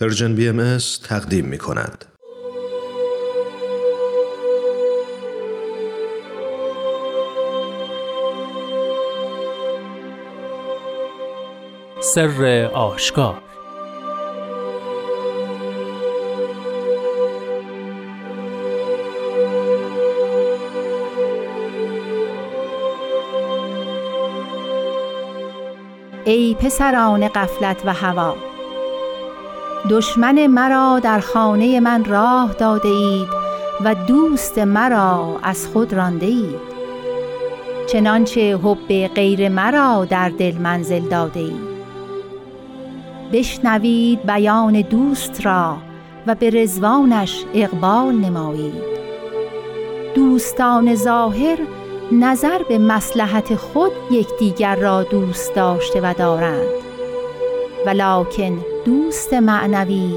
پرژن بی ام تقدیم می کند. سر آشکار ای پسران قفلت و هوا دشمن مرا در خانه من راه داده اید و دوست مرا از خود رانده اید. چنانچه حب غیر مرا در دل منزل داده اید. بشنوید بیان دوست را و به رزوانش اقبال نمایید. دوستان ظاهر نظر به مسلحت خود یکدیگر را دوست داشته و دارند. ولکن دوست معنوی.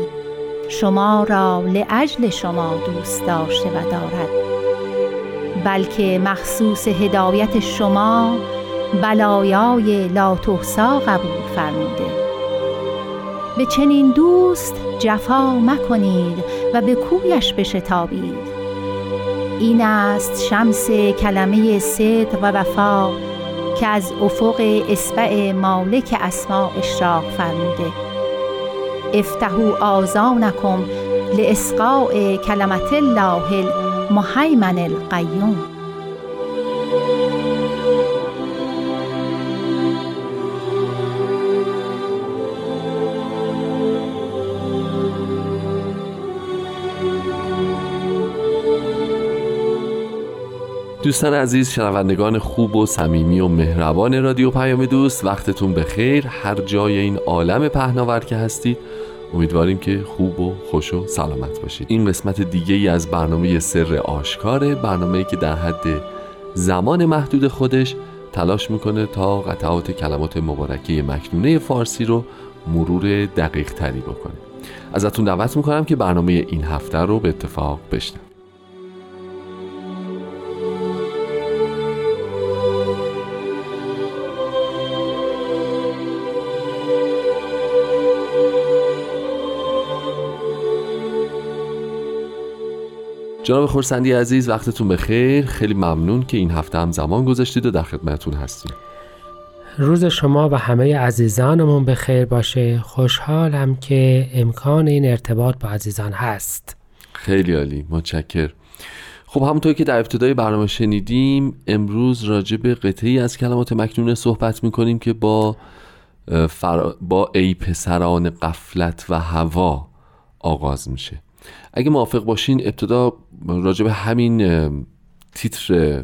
شما را لعجل شما دوست داشته و دارد. بلکه مخصوص هدایت شما بلایای لاتحسا قبول فرموده. به چنین دوست جفا مکنید و به کویش بشتابید. این است شمس کلمه صدق و وفا که از افق اسبع مالک اسما اشراق فرموده. افتحوا آذانکم لاسقاء کلمت الله المهیمن القیوم. دوستان عزیز شنوندگان خوب و صمیمی و مهربان رادیو پیام دوست وقتتون بخیر. هر جای این عالم پهناور که هستید امیدواریم که خوب و خوش و سلامت باشید. این قسمت دیگه ای از برنامه سر آشکاره برنامه که در حد زمان محدود خودش تلاش می‌کنه تا قطعات کلمات مبارکه مکنونه فارسی رو مرور دقیق تری بکنه. ازتون دعوت می‌کنم که برنامه این هفته رو به اتفاق بشنوید. جناب خورسندی عزیز وقتتون بخیر. خیلی ممنون که این هفته هم زمان گذاشتید و در خدمتتون هستیم. روز شما و همه عزیزانمون به خیر باشه. خوشحالم که امکان این ارتباط با عزیزان هست. خیلی عالی متشکر خب همونطور که در ابتدای برنامه شنیدیم امروز راجع به قطعی از کلمات مکنون صحبت می‌کنیم که با با ای پسران قفلت و هوا آغاز میشه. اگه موافق باشین ابتدا راجع به همین تیتر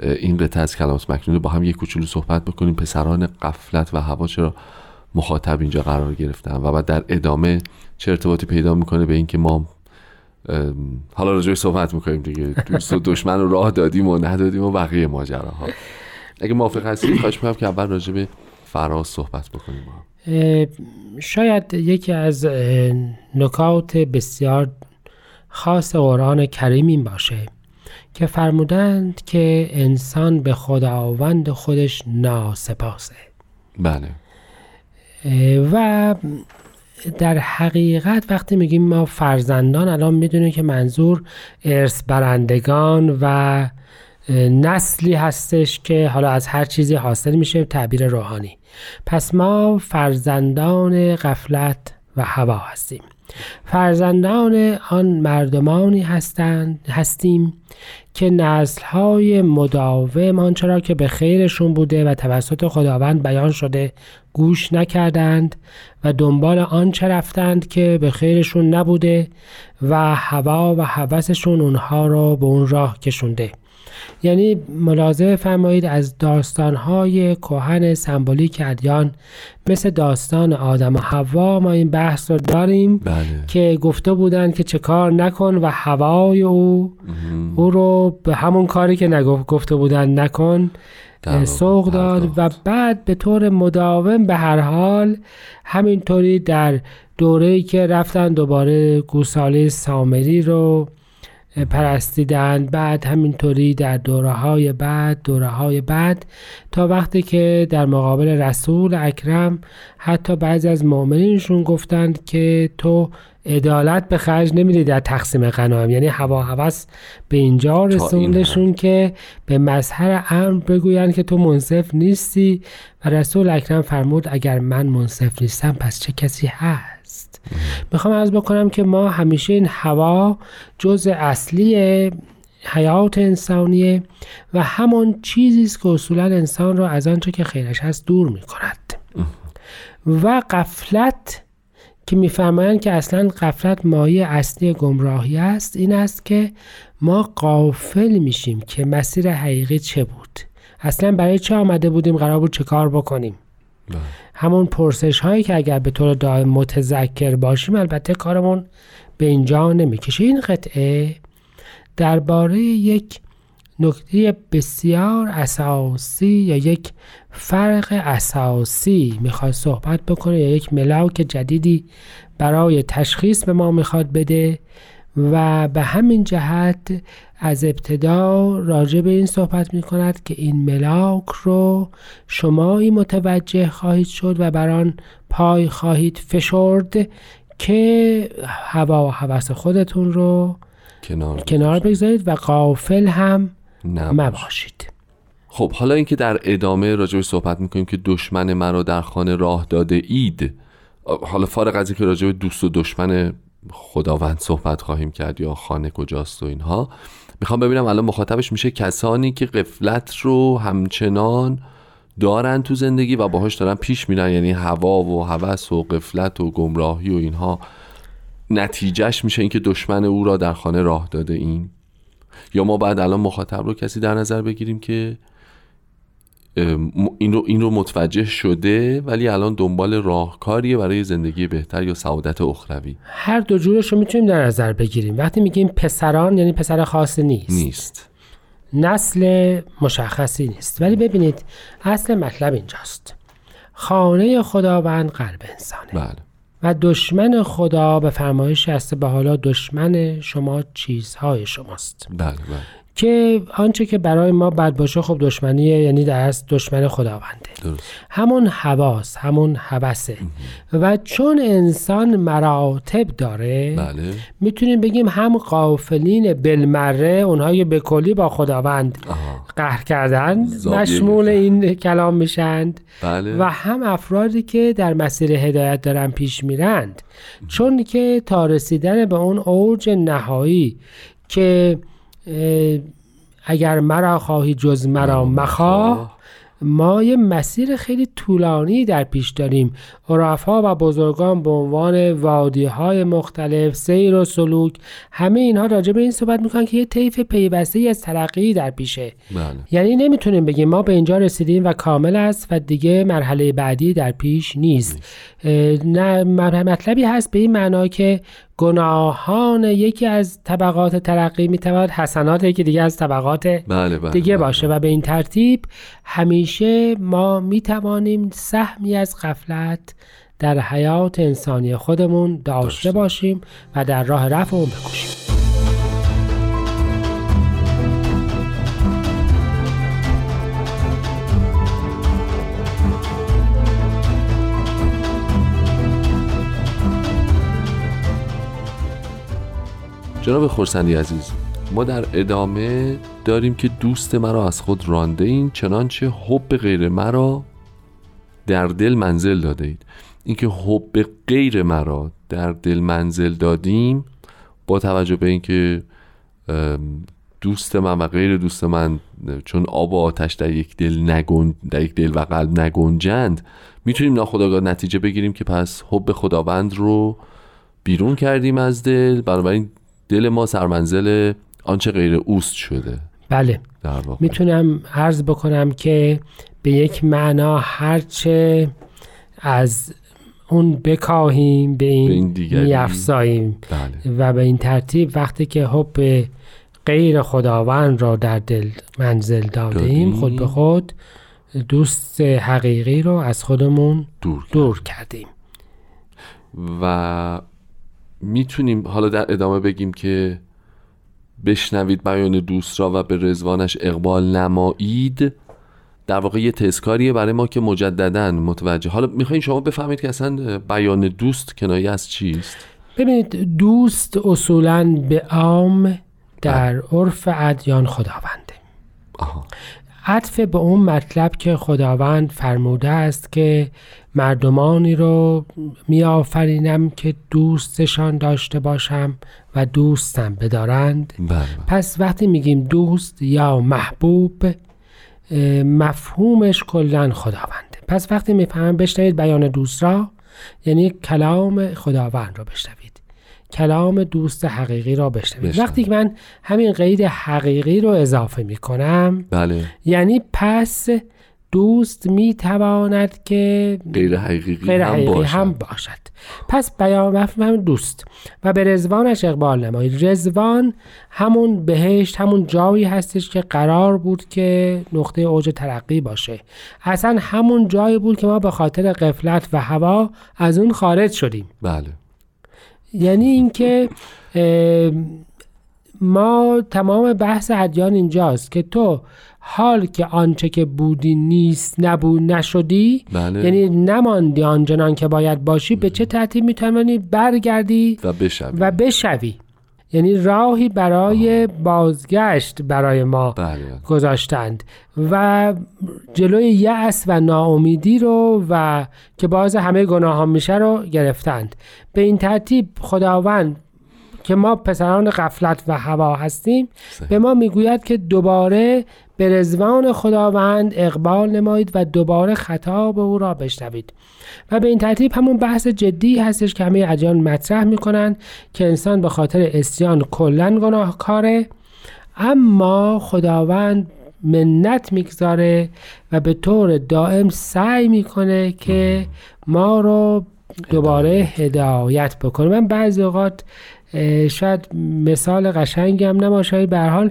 این قطعه از کلمات مکنون با هم یک کوچولو صحبت بکنیم. پسران قفلت و هوا چرا مخاطب اینجا قرار گرفتن و بعد در ادامه چه ارتباطی پیدا می‌کنه به اینکه ما حالا راجع صحبت می‌کنیم دیگه. دوست و دشمن رو راه دادیم و ندادیم و بقیه ماجراها. اگه موافق هستید خواهش می‌کنم که اول راجع به فراز صحبت بکنیم شاید یکی از نکات بسیار خاص قرآن کریم این باشه که فرمودند که انسان به خداوند خودش ناسپاسه. بله. و در حقیقت وقتی میگیم ما فرزندان الان می‌دونیم که منظور ارث برندگان و نسلی هستش که حالا از هر چیزی حاصل میشه تعبیر روحانی. پس ما فرزندان غفلت و هوا هستیم. فرزندان آن مردمانی هستند هستیم که نسلهای مداوم آنچه را که به خیرشون بوده و توسط خداوند بیان شده گوش نکردند و دنبال آنچه رفتند که به خیرشون نبوده و هوا و هوسشون اونها را به اون راه کشونده. یعنی ملاحظه فرمایید از داستانهای کهن سمبولیک ادیان مثل داستان آدم و حوا ما این بحث رو داریم بله. که گفته بودند که چه کار نکن و هوای او او رو به همون کاری که نگفت گفته بودن نکن سوق داد و بعد به طور مداوم به هر حال همینطوری در دوره‌ای که رفتن دوباره گوساله سامری رو پرستیدن بعد همینطوری در دوره های بعد دوره های بعد تا وقتی که در مقابل رسول اکرم حتی بعضی از مؤمنینشون گفتند که تو عدالت به خرج نمیدی در تقسیم غنایم. یعنی هوا هوس به اینجا رسوندشون که به مظهر امر بگویند که تو منصف نیستی. و رسول اکرم فرمود اگر من منصف نیستم پس چه کسی هست؟ می‌خوام از بکنم که ما همیشه این هوا جز اصلی حیات انسانیه و همون چیزی است که اصولا انسان را از آنچه که خیرش هست دور می‌کند. و قفلت که میفرمایند که اصلا قفلت مایه اصلی گمراهی است این است که ما قافل میشیم که مسیر حقیقی چه بود. اصلا برای چه آمده بودیم؟ قرار بود چه کار بکنیم؟ بله. همون پرسش هایی که اگر به طور دائم متذکر باشیم البته کارمون به اینجا نمی‌کشه. این قطعه درباره یک نکته بسیار اساسی یا یک فرق اساسی می‌خواد صحبت بکنه یا یک ملاک جدیدی برای تشخیص به ما می‌خواد بده. و به همین جهت از ابتدا راجع به این صحبت می کند که این ملاک رو شمایی متوجه خواهید شد و بران پای خواهید فشرد که هوا و حوث خودتون رو کنار, کنار بگذارید. و قافل هم مباشید. خب حالا اینکه در ادامه راجع صحبت می‌کنیم که دشمن مرا در خانه راه داده اید حالا فارغ از اینکه راجع دوست و دشمن خداوند صحبت خواهیم کرد یا خانه کجاست و اینها. می‌خوام ببینم الان مخاطبش میشه کسانی که قفلت رو همچنان دارن تو زندگی و باهاش دارن پیش میرن یعنی هوا و هوس و قفلت و گمراهی و اینها. نتیجهش میشه اینکه دشمن او را در خانه راه داده این. یا ما بعد الان مخاطب رو کسی در نظر بگیریم که این رو, این رو متوجه شده ولی الان دنبال راهکاریه برای زندگی بهتر یا سعادت اخروی. هر دو جورش رو می‌تونیم در نظر بگیریم. وقتی میگیم پسران یعنی پسر خاص نیست. نیست. نسل مشخصی نیست. ولی ببینید اصل مطلب اینجاست. خانه خداوند قلب انسانه. بله. و دشمن خدا به فرمایش هسته به حالا دشمن شما چیزهای شماست. بله بله. که آنچه که برای ما بد باشه خب دشمنیه یعنی در از دشمن خداونده. درست. همون حواس همون حوسه و چون انسان مراتب داره بله. می‌تونیم بگیم هم قافلین بلمره اونهایی به کلی با خداوند قهر کردن مشمول این کلام میشند بله. و هم افرادی که در مسیر هدایت دارن پیش میرند. چون که تا رسیدن به اون اوج نهایی که اگر مرا خواهی جز مرا مخواه ما یه مسیر خیلی طولانی در پیش داریم. عرفا و بزرگان به عنوان وادی های مختلف سیر و سلوک همه اینها راجع به این صحبت می‌کنن که یه طیف پیوسته از ترقی در پیشه. بله. یعنی نمی‌تونیم بگیم ما به اینجا رسیدیم و کامل است و دیگه مرحله بعدی در پیش نیست. نه مطلبی هست به این معنا که گناهان یکی از طبقات ترقی می‌تواند حسنات یکی دیگه از طبقات بله بله دیگه بله باشه و به این ترتیب همیشه ما می‌توانیم سهمی از غفلت در حیات انسانی خودمون داشته باشیم و در راه رفع اون بکشیم جناب خورسندی عزیز ما در ادامه داریم که دوست مرا از خود رانده این چنانچه حب غیر مرا در دل منزل داده اید اینکه حب غیر مرا در دل منزل دادیم با توجه به اینکه دوست من و غیر دوست من چون آب و آتش در یک دل نگن در یک دل و قلب نگنجند می‌تونیم ناخداگاه نتیجه بگیریم که پس حب خداوند رو بیرون کردیم از دل. بنابراین دل ما سرمنزل آنچه غیر اوست شده. بله. می‌تونم عرض بکنم که به یک معنا هرچه از اون بکاهیم به این, به میافزاییم. بله. و به این ترتیب وقتی که حب غیر خداوند را در دل منزل دادیم خود به خود دوست حقیقی رو از خودمون دور, دور کردیم. و می‌تونیم حالا در ادامه بگیم که بشنوید بیان دوست را و به رزوانش اقبال نمایید. در واقع یه تذکاریه برای ما که مجددا متوجه. حالا می‌خواین شما بفهمید که اصلا بیان دوست کنایه از چیست؟ ببینید دوست اصولا به عام در عرف ادیان خداونده. آها. عطف به اون مطلب که خداوند فرموده است که مردمانی رو می آفرینم که دوستشان داشته باشم و دوستم بدارند. بله. پس وقتی میگیم دوست یا محبوب مفهومش کلا خداونده. پس وقتی می‌فهمم بشنوید بیان دوست را یعنی کلام خداوند را بشنوید. کلام دوست حقیقی را بشنوید. وقتی که من همین قید حقیقی رو اضافه می‌کنم بله. یعنی پس دوست می‌تواند که غیر حقیقی غیر هم حقیقی باشد. هم باشد. پس بیان مفهوم دوست. و به رزوانش اقبال نمایید. رزوان همون بهشت همون جایی هستش که قرار بود که نقطه اوج ترقی باشه. اصلا همون جایی بود که ما به خاطر قفلت و هوا از اون خارج شدیم. بله. یعنی اینکه ما تمام بحث ادیان اینجاست که تو حال که آنچه که بودی نیست نبود نشدی بله. یعنی نماندی آنچنان که باید باشی به چه ترتیب می‌توانی برگردی و بشوید و بشوی. یعنی راهی برای بازگشت برای ما بله. گذاشتند. و جلوی یأس و ناامیدی رو و که باعث همه گناه میشه رو گرفتند. به این ترتیب خداوند که ما پسران غفلت و هوا هستیم صحیح. به ما می‌گوید که دوباره به رزوان خداوند اقبال نمایید و دوباره خطاب او را بشنوید. و به این ترتیب همون بحث جدی هستش که همه ادیان مطرح می‌کنن که انسان به خاطر اسیان کلا گناهکاره اما خداوند منت می‌گذاره و به طور دائم سعی می‌کنه که ما رو دوباره هدایت بکنه من بعضی اوقات شاید مثال قشنگی هم نباشه به هر حال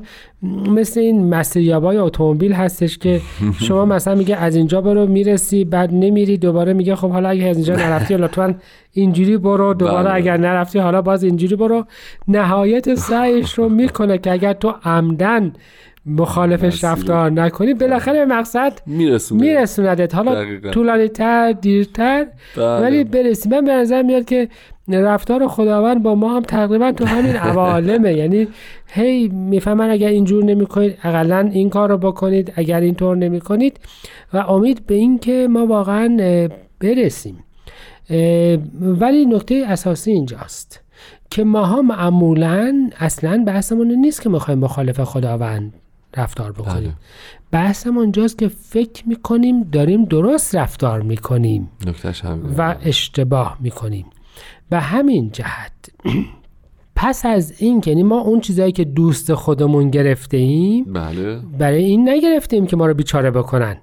مثل این مسیریابای اتومبیل هستش که شما مثلا میگه از اینجا برو می‌رسی بعد نمیری دوباره میگه خب حالا اگه از اینجا نرفتی لطفا اینجوری برو دوباره بله. اگر نرفتی حالا باز اینجوری برو نهایت سعیش رو می‌کنه که اگر تو عمدن مخالفش. رفتار نکنی بالاخره به مقصد میرسونه میرسوندت. حالا دقیقاً. طولانی تر دیرتر. بله. ولی برسی. من به نظر میاد که رفتار خداوند با ما هم تقریبا تو همین عوالمه. یعنی هی می‌فهمن اگر اینجور نمی کنید اقلا این کار رو بکنید. اگر اینطور نمی کنید و امید به این که ما واقعا برسیم. ولی نکته اساسی اینجاست که ماها معمولا اصلا بحثمون نیست که می‌خوایم مخالف خداوند رفتار بکنیم. بله. بحثم اونجاست که فکر می‌کنیم داریم درست رفتار می‌کنیم همینه. و اشتباه می‌کنیم. به همین جهت پس از این که یعنی ما اون چیزایی که دوست خودمون گرفته ایم بله. برای این نگرفتیم که ما رو بیچاره بکنن.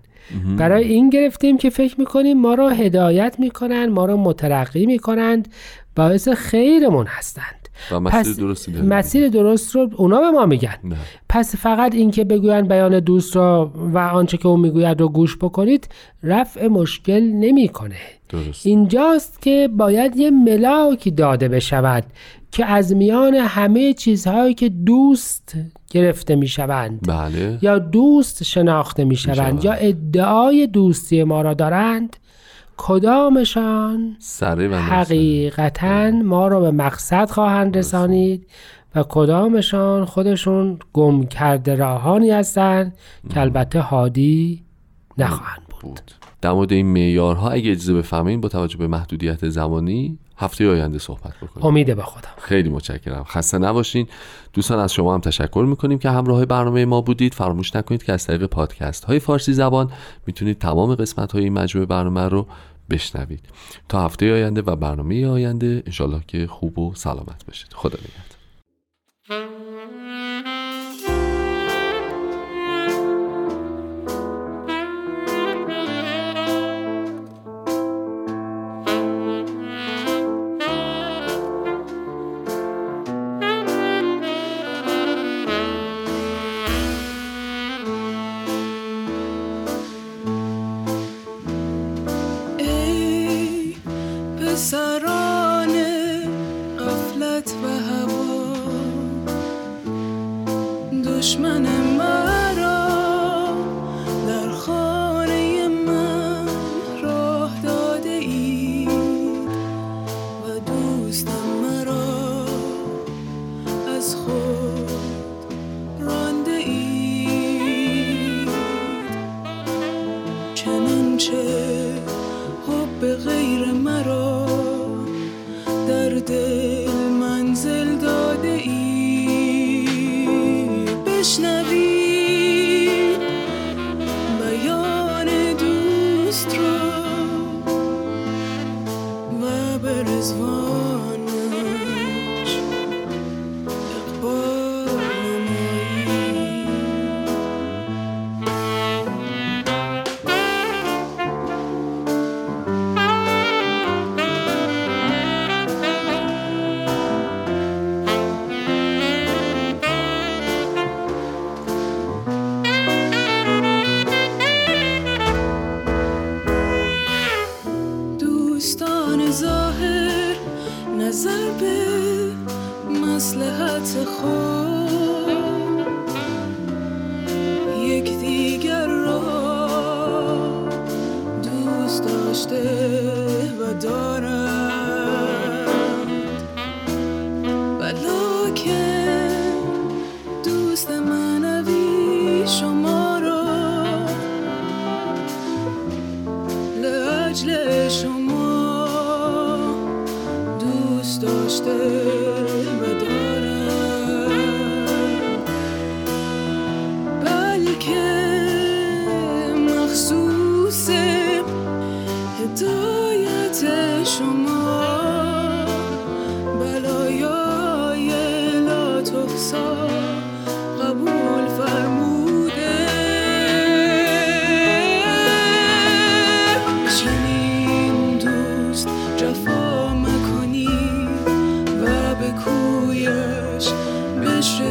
برای این گرفتیم که فکر می‌کنیم ما رو هدایت می‌کنن ما رو مترقی می‌کنند باعث خیرمون هستند و مسیر پس درستی داریم. مسیر درست رو اونا به ما میگن نه. پس فقط این که بگویند بیان دوست را و آنچه که او می‌گوید رو گوش بکنید رفع مشکل نمی‌کنه درست اینجاست که باید یه ملاکی داده بشود که از میان همه چیزهایی که دوست گرفته می‌شوند بله یا دوست شناخته می‌شوند می‌شوند. یا ادعای دوستی ما را دارند کدامشان. حقیقتا ما رو به مقصد خواهند رسانید و کدامشان خودشون گم کرده راهانی هستند که البته هادی نخواهند بود. در مورد این معیارها اگه اجازه بفهمین با توجه به محدودیت زمانی هفته آینده صحبت بکنیم. امید به خدا. خیلی متشکرم. خسته نباشین. دوستان از شما هم تشکر می‌کنیم که همراه برنامه ما بودید. فراموش نکنید که از طریق پادکست های فارسی زبان می‌تونید تمام قسمت های این مجموعه برنامه رو بشنوید. تا هفته آینده و برنامه آینده انشالله که خوب و سلامت باشید. خدا نگهدار. دل منزل داده ای؟ بشنوی اجل شما دوست داشته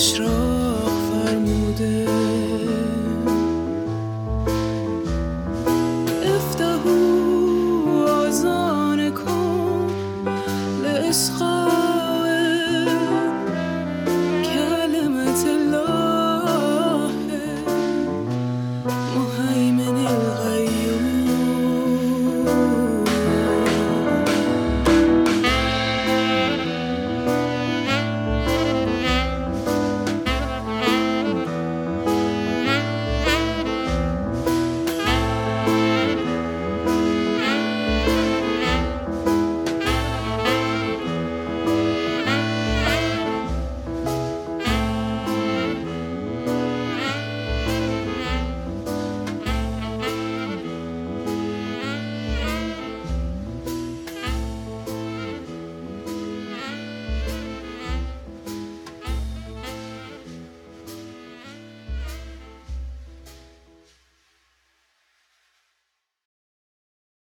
مالک اسما اشراق